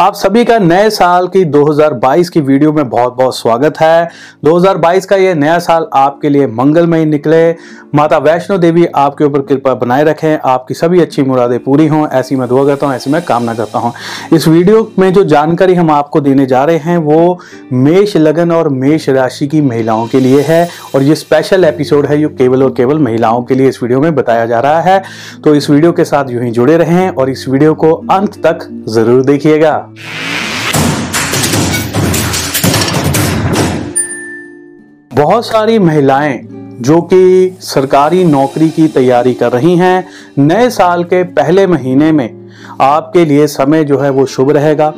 आप सभी का नए साल की 2022 की वीडियो में बहुत बहुत स्वागत है। 2022 का ये नया साल आपके लिए मंगलमय निकले। माता वैष्णो देवी आपके ऊपर कृपा बनाए रखें। आपकी सभी अच्छी मुरादें पूरी हों। ऐसी मैं दुआ करता हूँ, ऐसी मैं कामना करता हूँ। इस वीडियो में जो जानकारी हम आपको देने जा रहे हैं, वो मेष लगन और मेष राशि की महिलाओं के लिए है और ये स्पेशल एपिसोड है जो केवल और केवल महिलाओं के लिए इस वीडियो में बताया जा रहा है। तो इस वीडियो के साथ यूँ ही जुड़े रहें और इस वीडियो को अंत तक ज़रूर देखिएगा। बहुत सारी महिलाएँ जो कि सरकारी नौकरी की तैयारी कर रही हैं, नए साल के पहले महीने में आपके लिए समय जो है वो शुभ रहेगा।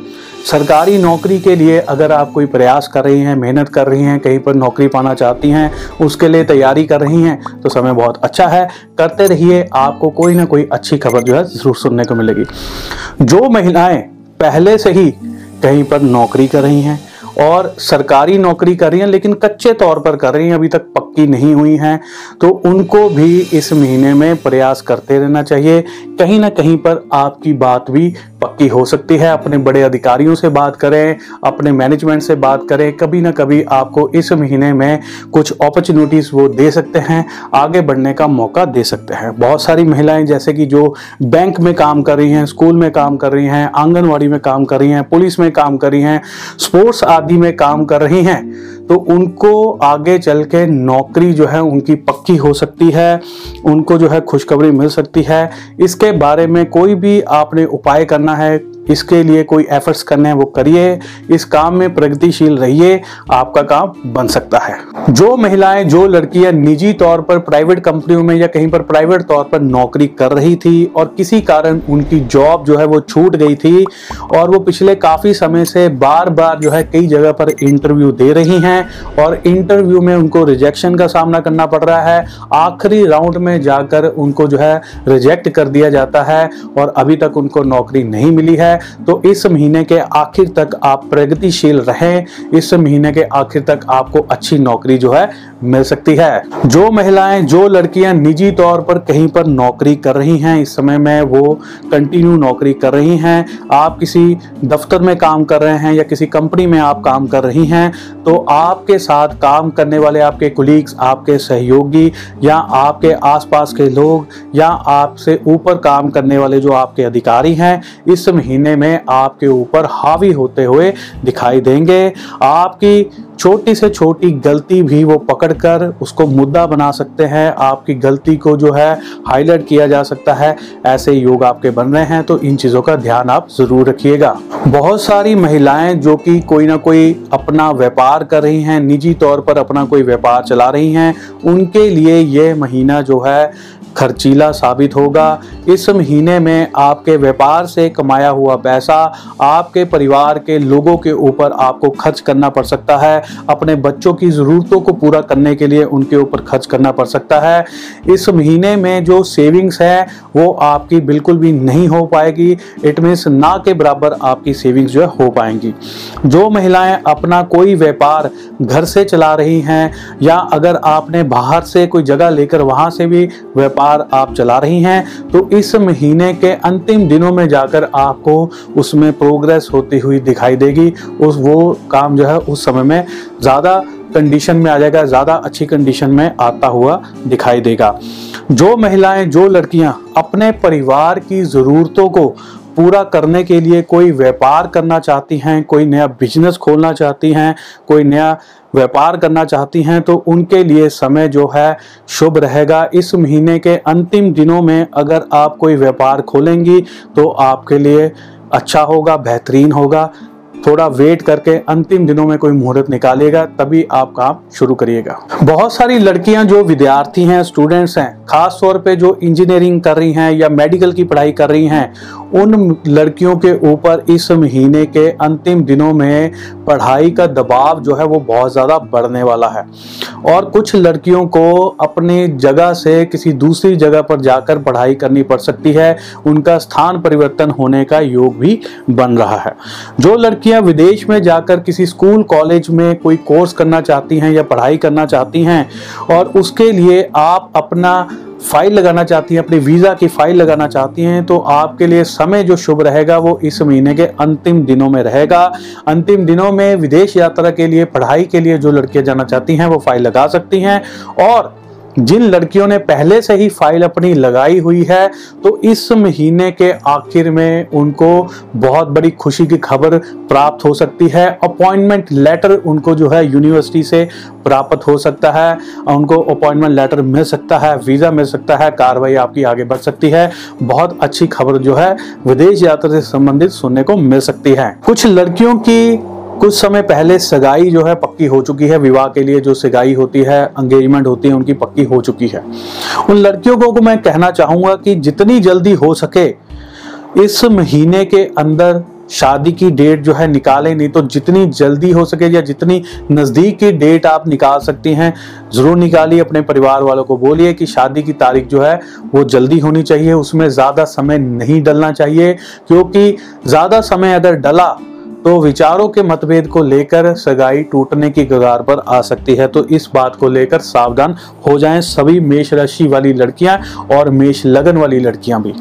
सरकारी नौकरी के लिए अगर आप कोई प्रयास कर रही हैं, मेहनत कर रही हैं, कहीं पर नौकरी पाना चाहती हैं, उसके लिए तैयारी कर रही हैं तो समय बहुत अच्छा है। करते रहिए, आपको कोई ना कोई अच्छी खबर जो है ज़रूर सुनने को मिलेगी। जो महिलाएँ पहले से ही कहीं पर नौकरी कर रही हैं और सरकारी नौकरी कर रही हैं, लेकिन कच्चे तौर पर कर रही हैं, अभी तक पक्की नहीं हुई हैं। तो उनको भी इस महीने में प्रयास करते रहना चाहिए। कहीं ना कहीं पर आपकी बात भी पक्की हो सकती है। अपने बड़े अधिकारियों से बात करें, अपने मैनेजमेंट से बात करें, कभी ना कभी आपको इस महीने में कुछ अपॉर्चुनिटीज़ वो दे सकते हैं, आगे बढ़ने का मौका दे सकते हैं। बहुत सारी महिलाएँ जैसे कि जो बैंक में काम कर रही हैं स्कूल में काम कर रही हैं, आंगनवाड़ी में काम कर रही हैं पुलिस में काम कर रही हैं स्पोर्ट्स आदि में काम कर रही हैं। तो उनको आगे चल के नौकरी जो है उनकी पक्की हो सकती है, उनको जो है खुशखबरी मिल सकती है। इसके बारे में कोई भी आपने उपाय करना है इसके लिए कोई एफर्ट्स करने हैं, वो करिए, इस काम में प्रगतिशील रहिए, आपका काम बन सकता है। जो महिलाएँ, जो लड़कियाँ निजी तौर पर प्राइवेट कंपनियों में या कहीं पर प्राइवेट तौर पर नौकरी कर रही थी और किसी कारण उनकी जॉब जो है वो छूट गई थी और वो पिछले काफ़ी समय से बार बार जो है कई जगह पर इंटरव्यू दे रही हैं और इंटरव्यू में उनको रिजेक्शन का सामना करना पड़ रहा है। आखिरी राउंड में जाकर उनको जो है रिजेक्ट कर दिया जाता है और अभी तक उनको नौकरी नहीं मिली है। तो इस महीने के आखिर तक आप प्रगतिशील रहें। इस महीने के आखिर तक आपको अच्छी नौकरी जो है, मिल सकती है। जो महिलाएँ, जो लड़कियाँ निजी तौर पर कहीं पर नौकरी कर रही हैं, इस समय में वो कंटिन्यू नौकरी कर रही हैं। आप किसी दफ्तर में काम कर रहे हैं या किसी कंपनी में आप काम कर रही हैं तो आपके साथ काम करने वाले आपके कुलीग्स आपके सहयोगी या आपके आसपास के लोग या आपसे ऊपर काम करने वाले जो आपके अधिकारी हैं, इस महीने में आपके ऊपर हावी होते हुए दिखाई देंगे। आपकी छोटी से छोटी गलती भी वो पकड़कर उसको मुद्दा बना सकते हैं। आपकी गलती को जो है हाईलाइट किया जा सकता है। ऐसे योग आपके बन रहे हैं तो इन चीज़ों का ध्यान आप ज़रूर रखिएगा। बहुत सारी महिलाएँ जो कि कोई ना कोई अपना व्यापार कर रही हैं, निजी तौर पर अपना कोई व्यापार चला रही हैं, उनके लिए ये महीना जो है खर्चीला साबित होगा। इस महीने में आपके व्यापार से कमाया हुआ पैसा आपके परिवार के लोगों के ऊपर आपको खर्च करना पड़ सकता है। अपने बच्चों की ज़रूरतों को पूरा करने के लिए उनके ऊपर खर्च करना पड़ सकता है। इस महीने में जो सेविंग्स है, वो आपकी बिल्कुल भी नहीं हो पाएगी। इट मीन्स ना के बराबर आपकी सेविंग्स जो है हो पाएँगी। जो महिलाएँ अपना कोई व्यापार घर से चला रही हैं, या अगर आपने बाहर से कोई जगह लेकर वहाँ से भी व्यापार आप चला रही हैं तो इस महीने के अंतिम दिनों में जाकर आपको उसमें प्रोग्रेस होती हुई दिखाई देगी। उस, वो काम जो है उस समय में ज़्यादा कंडीशन में आ जाएगा, ज़्यादा अच्छी कंडीशन में आता हुआ दिखाई देगा। जो महिलाएँ, जो लड़कियाँ अपने परिवार की ज़रूरतों को पूरा करने के लिए कोई व्यापार करना चाहती हैं, कोई नया बिज़नेस खोलना चाहती हैं, कोई नया व्यापार करना चाहती हैं तो उनके लिए समय जो है शुभ रहेगा। इस महीने के अंतिम दिनों में अगर आप कोई व्यापार खोलेंगी तो आपके लिए अच्छा होगा, बेहतरीन होगा। थोड़ा वेट करके अंतिम दिनों में कोई मुहूर्त निकालेगा तभी आप काम शुरू करिएगा। बहुत सारी लड़कियाँ जो विद्यार्थी हैं स्टूडेंट्स हैं, खास तौर पे जो इंजीनियरिंग कर रही हैं या मेडिकल की पढ़ाई कर रही हैं, उन लड़कियों के ऊपर इस महीने के अंतिम दिनों में पढ़ाई का दबाव जो है वो बहुत ज़्यादा बढ़ने वाला है। और कुछ लड़कियों को अपनी जगह से किसी दूसरी जगह पर जाकर पढ़ाई करनी पड़ सकती है, उनका स्थान परिवर्तन होने का योग भी बन रहा है। जो लड़कियाँ विदेश में जाकर किसी स्कूल, कॉलेज में कोई कोर्स करना चाहती हैं या पढ़ाई करना चाहती हैं? और उसके लिए आप अपना फ़ाइल लगाना चाहती हैं, अपनी वीज़ा की फ़ाइल लगाना चाहती हैं तो आपके लिए समय जो शुभ रहेगा वो इस महीने के अंतिम दिनों में रहेगा। अंतिम दिनों में विदेश यात्रा के लिए, पढ़ाई के लिए जो लड़कियाँ जाना चाहती हैं, वो फ़ाइल लगा सकती हैं। और जिन लड़कियों ने पहले से ही फ़ाइल अपनी लगाई हुई है तो इस महीने के आखिर में उनको बहुत बड़ी खुशी की खबर प्राप्त हो सकती है। अपॉइंटमेंट लेटर उनको जो है यूनिवर्सिटी से प्राप्त हो सकता है। उनको अपॉइंटमेंट लेटर मिल सकता है, वीज़ा मिल सकता है, कार्रवाई आपकी आगे बढ़ सकती है। बहुत अच्छी खबर जो है विदेश यात्रा से संबंधित सुनने को मिल सकती है। कुछ लड़कियों की कुछ समय पहले सगाई जो है पक्की हो चुकी है। विवाह के लिए जो सगाई होती है एंगेजमेंट होती है, उनकी पक्की हो चुकी है। उन लड़कियों को मैं कहना चाहूँगा कि जितनी जल्दी हो सके, इस महीने के अंदर शादी की डेट जो है निकालें, नहीं तो जितनी जल्दी हो सके या जितनी नज़दीक की डेट आप निकाल सकती हैं, ज़रूर निकालिए। अपने परिवार वालों को बोलिए कि शादी की तारीख जो है, वो जल्दी होनी चाहिए। उसमें ज़्यादा समय नहीं डलना चाहिए, क्योंकि ज़्यादा समय अगर डला तो विचारों के मतभेद को लेकर सगाई टूटने की कगार पर आ सकती है। तो इस बात को लेकर सावधान हो जाएँ सभी मेष राशि वाली लड़कियाँ और मेष लगन वाली लड़कियाँ भी।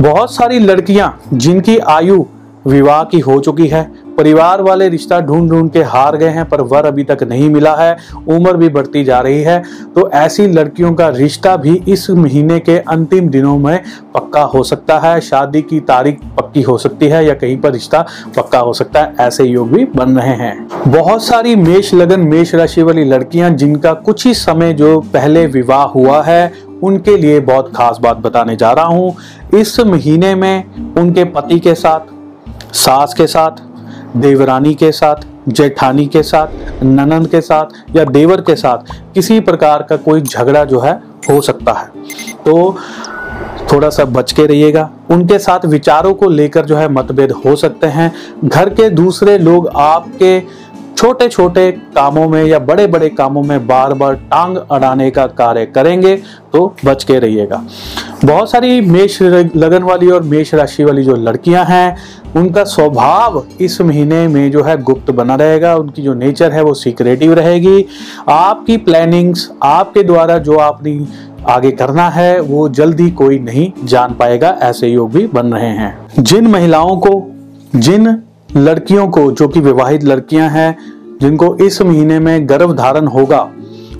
बहुत सारी लड़कियाँ जिनकी आयु विवाह की हो चुकी है परिवार वाले रिश्ता ढूंढ ढूंढ के हार गए हैं, पर वर अभी तक नहीं मिला है, उम्र भी बढ़ती जा रही है तो ऐसी लड़कियों का रिश्ता भी इस महीने के अंतिम दिनों में पक्का हो सकता है। शादी की तारीख पक्की हो सकती है या कहीं पर रिश्ता पक्का हो सकता है, ऐसे योग भी बन रहे हैं। बहुत सारी मेष लगन, मेष राशि वाली लड़कियाँ, जिनका कुछ ही समय जो पहले विवाह हुआ है, उनके लिए बहुत खास बात बताने जा रहा हूँ। इस महीने में उनके पति के साथ, सास के साथ देवरानी के साथ, जेठानी के साथ, ननंद के साथ या देवर के साथ किसी प्रकार का कोई झगड़ा जो है हो सकता है। तो थोड़ा सा बच के रहिएगा। उनके साथ विचारों को लेकर जो है मतभेद हो सकते हैं। घर के दूसरे लोग आपके छोटे छोटे कामों में या बड़े बड़े कामों में बार बार टांग अड़ाने का कार्य करेंगे तो बच के रहिएगा। बहुत सारी मेष लगन वाली और मेष राशि वाली जो लड़कियाँ हैं, उनका स्वभाव इस महीने में जो है गुप्त बना रहेगा। उनकी जो नेचर है वो सीक्रेटिव रहेगी। आपकी प्लानिंग्स आपके द्वारा जो आपने आगे करना है, वो जल्दी कोई नहीं जान पाएगा। ऐसे योग भी बन रहे हैं। जिन महिलाओं को, जिन लड़कियों को, जो कि विवाहित लड़कियाँ हैं, जिनको इस महीने में गर्भ धारण होगा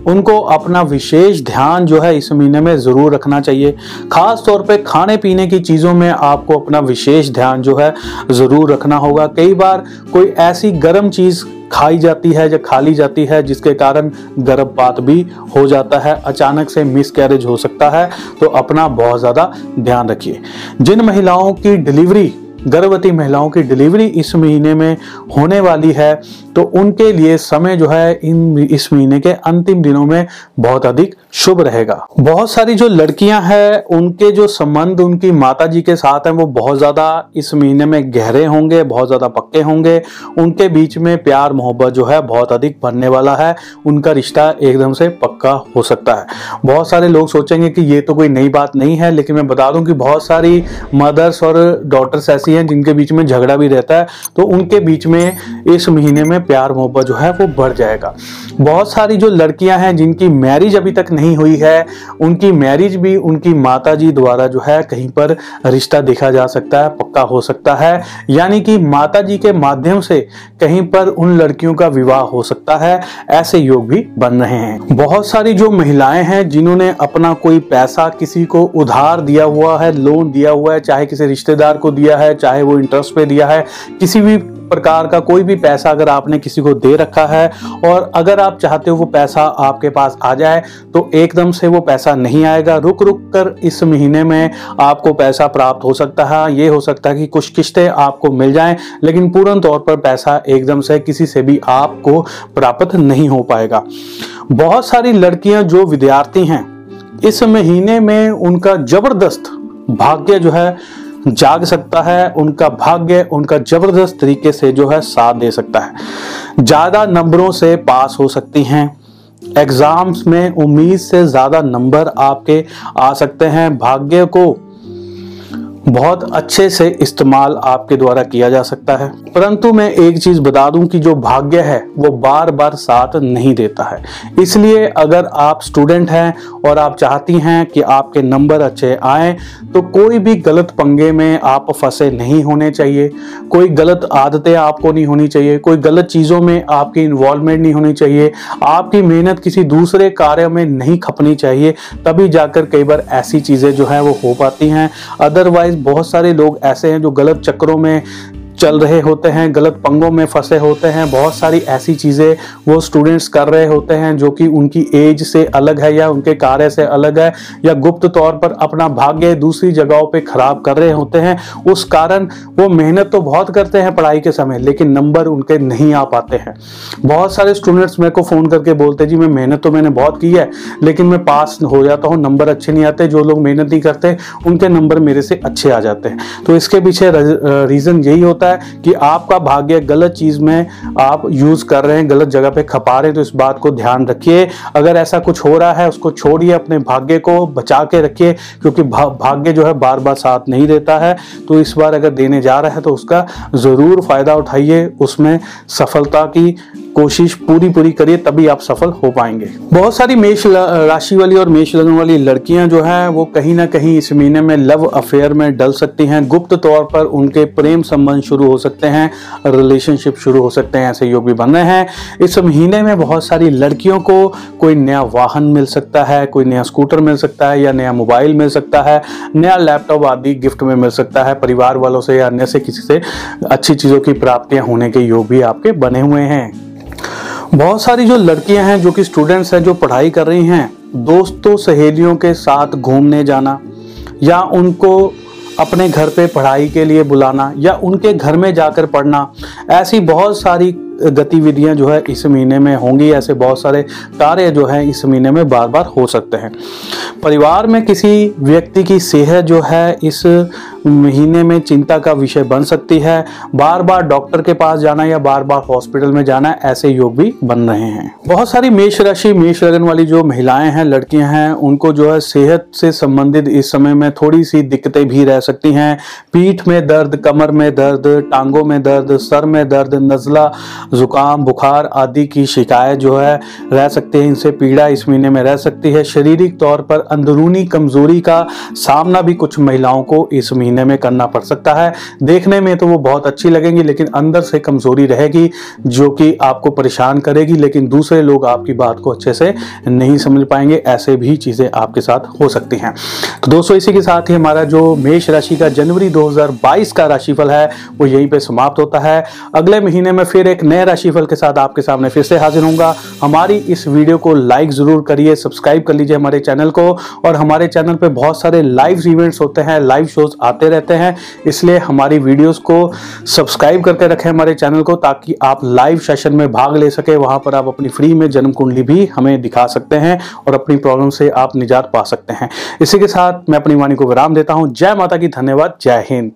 उनको अपना विशेष ध्यान जो है इस महीने में ज़रूर रखना चाहिए। खास तौर पे खाने पीने की चीज़ों में आपको अपना विशेष ध्यान जो है ज़रूर रखना होगा। कई बार कोई ऐसी गर्म चीज़ खाई जाती है या खा ली जाती है जिसके कारण गर्भपात भी हो जाता है, अचानक से मिस कैरेज हो सकता है तो अपना बहुत ज़्यादा ध्यान रखिए। जिन महिलाओं की डिलीवरी गर्भवती महिलाओं की डिलीवरी इस महीने में होने वाली है तो उनके लिए समय जो है इन इस महीने के अंतिम दिनों में बहुत अधिक शुभ रहेगा। बहुत सारी जो लड़कियाँ हैं, उनके जो संबंध उनकी माता जी के साथ हैं, वो बहुत ज़्यादा इस महीने में गहरे होंगे, बहुत ज़्यादा पक्के होंगे। उनके बीच में प्यार मोहब्बत जो है बहुत अधिक बनने वाला है। उनका रिश्ता एकदम से पक्का हो सकता है। बहुत सारे लोग सोचेंगे कि ये तो कोई नई बात नहीं है, लेकिन मैं बता दूँ कि बहुत सारी मदर्स और डॉटर्स ऐसी हैं, जिनके बीच में झगड़ा भी रहता है तो उनके बीच में इस महीने में प्यार मोहब्बत जो है वो बढ़ जाएगा। बहुत सारी जो लड़कियाँ हैं, जिनकी मैरिज अभी तक नहीं हुई है, उनकी मैरिज भी उनकी माता जी द्वारा जो है कहीं पर रिश्ता देखा जा सकता है, पक्का हो सकता है। यानी कि माता जी के माध्यम से कहीं पर उन लड़कियों का विवाह हो सकता है, ऐसे योग भी बन रहे हैं। बहुत सारी जो महिलाएँ हैं, जिन्होंने अपना कोई पैसा किसी को उधार दिया हुआ है, लोन दिया हुआ है, चाहे किसी रिश्तेदार को दिया है चाहे वो इंटरेस्ट पे दिया है, किसी भी प्रकार का कोई भी पैसा अगर आपने किसी को दे रखा है और अगर आप चाहते हो वो पैसा आपके पास आ जाए तो एकदम से वो पैसा नहीं आएगा। रुक रुक कर इस महीने में आपको पैसा प्राप्त हो सकता है। ये हो सकता है कि कुछ किस्तें आपको मिल जाएँ, लेकिन पूर्ण तौर पर पैसा एकदम से किसी से भी आपको प्राप्त नहीं हो पाएगा। बहुत सारी लड़कियाँ जो विद्यार्थी हैं, इस महीने में उनका ज़बरदस्त भाग्य जो है जाग सकता है, उनका भाग्य, उनका ज़बरदस्त तरीके से जो है साथ दे सकता है। ज़्यादा नंबरों से पास हो सकती हैं। एग्ज़ाम्स में उम्मीद से ज़्यादा नंबर आपके आ सकते हैं। भाग्य को बहुत अच्छे से इस्तेमाल आपके द्वारा किया जा सकता है। परंतु मैं एक चीज़ बता दूँ कि जो भाग्य है, वो बार बार साथ नहीं देता है। इसलिए अगर आप स्टूडेंट हैं और आप चाहती हैं कि आपके नंबर अच्छे आए तो कोई भी गलत पंगे में आप फंसे नहीं होने चाहिए। कोई गलत आदतें आपको नहीं होनी चाहिए। कोई गलत चीज़ों में आपकी इन्वॉल्वमेंट नहीं होनी चाहिए। आपकी मेहनत किसी दूसरे कार्य में नहीं खपनी चाहिए। तभी जाकर कई बार ऐसी चीज़ें जो है, वो हो पाती हैं। अदरवाइज़ बहुत सारे लोग ऐसे हैं जो गलत चक्करों में चल रहे होते हैं, गलत पंगों में फंसे होते हैं, बहुत सारी ऐसी चीज़ें वो स्टूडेंट्स कर रहे होते हैं जो कि उनकी एज से अलग है या उनके कार्य से अलग है या गुप्त तौर पर अपना भाग्य दूसरी जगहों पे खराब कर रहे होते हैं। उस कारण वो मेहनत तो बहुत करते हैं पढ़ाई के समय, लेकिन नंबर उनके नहीं आ पाते हैं। बहुत सारे स्टूडेंट्स मेरे को फ़ोन करके बोलते, जी, मैं मेहनत तो मैंने बहुत की है, लेकिन मैं पास हो जाता हूँ, नंबर अच्छे नहीं आते, जो लोग मेहनत नहीं करते, उनके नंबर मेरे से अच्छे आ जाते हैं। तो इसके पीछे रीज़न यही होता है है कि आपका भाग्य गलत चीज़ में आप यूज़ कर रहे हैं, गलत जगह पे खपा रहे हैं तो इस बात को ध्यान रखिए। अगर ऐसा कुछ हो रहा है, उसको छोड़िए, अपने भाग्य को बचा के रखिए, क्योंकि भाग्य जो है बार बार साथ नहीं देता है। तो इस बार अगर देने जा रहा है तो उसका ज़रूर फ़ायदा उठाइए, उसमें सफलता की कोशिश पूरी पूरी करिए, तभी आप सफल हो पाएँगे। बहुत सारी मेष राशि वाली और मेष लगन वाली लड़कियाँ जो हैं, वो कहीं ना कहीं इस महीने में लव अफेयर में डल सकती हैं। गुप्त तौर पर उनके प्रेम संबंध शुरू हो सकते हैं रिलेशनशिप शुरू हो सकते हैं, ऐसे योग भी बन रहे हैं। इस महीने में बहुत सारी लड़कियों को कोई नया वाहन मिल सकता है, कोई नया स्कूटर मिल सकता है या नया मोबाइल मिल सकता है, नया लैपटॉप आदि गिफ्ट में मिल सकता है। परिवार वालों से या अन्य से किसी से अच्छी चीज़ों की प्राप्तियाँ होने के योग भी आपके बने हुए हैं। बहुत सारी जो लड़कियाँ हैं, जो कि स्टूडेंट्स हैं, जो पढ़ाई कर रही हैं, दोस्तों सहेलियों के साथ घूमने जाना, या उनको अपने घर पे पढ़ाई के लिए बुलाना, या उनके घर में जाकर पढ़ना, ऐसी बहुत सारी गतिविधियाँ जो है इस महीने में होंगी। ऐसे बहुत सारे कार्य जो है इस महीने में बार बार हो सकते हैं। परिवार में किसी व्यक्ति की सेहत जो है इस महीने में चिंता का विषय बन सकती है। बार बार डॉक्टर के पास जाना या बार बार हॉस्पिटल में जाना ऐसे योग भी बन रहे हैं। बहुत सारी मेष राशि, मेष लगन वाली जो महिलाएँ हैं, लड़कियाँ हैं, उनको जो है सेहत से संबंधित इस समय में थोड़ी सी दिक्कतें भी रह सकती हैं। पीठ में दर्द, कमर में दर्द, टांगों में दर्द, सर में दर्द, नजला जुकाम, बुखार आदि की शिकायत जो है, रह सकती है, इनसे पीड़ा इस महीने में रह सकती है। शारीरिक तौर पर अंदरूनी कमज़ोरी का सामना भी कुछ महिलाओं को इस महीने में करना पड़ सकता है। देखने में तो वो बहुत अच्छी लगेंगी, लेकिन अंदर से कमज़ोरी रहेगी, जो कि आपको परेशान करेगी, लेकिन दूसरे लोग आपकी बात को अच्छे से नहीं समझ पाएँगे। ऐसे भी चीज़ें आपके साथ हो सकती हैं। तो दोस्तों, इसी के साथ ही हमारा जो मेष राशि का जनवरी 2022 का राशिफल है, वो यहीं पे समाप्त होता है। अगले महीने में फिर एक नए राशिफल के साथ आपके सामने फिर से हाजिर होऊँगा हमारी इस वीडियो को लाइक ज़रूर करिए सब्सक्राइब कर लीजिए हमारे चैनल को और हमारे चैनल पे बहुत सारे लाइव इवेंट्स होते हैं लाइव शोज़ आते रहते हैं, इसलिए हमारी वीडियोस को सब्सक्राइब करके रखें हमारे चैनल को ताकि आप लाइव सेशन में भाग ले सके, वहाँ पर आप अपनी फ्री में जन्म कुंडली भी हमें दिखा सकते हैं और अपनी प्रॉब्लम से आप निजात पा सकते हैं। इसी के साथ मैं अपनी वाणी को विराम देता हूँ। जय माता की, धन्यवाद, जय हिंद।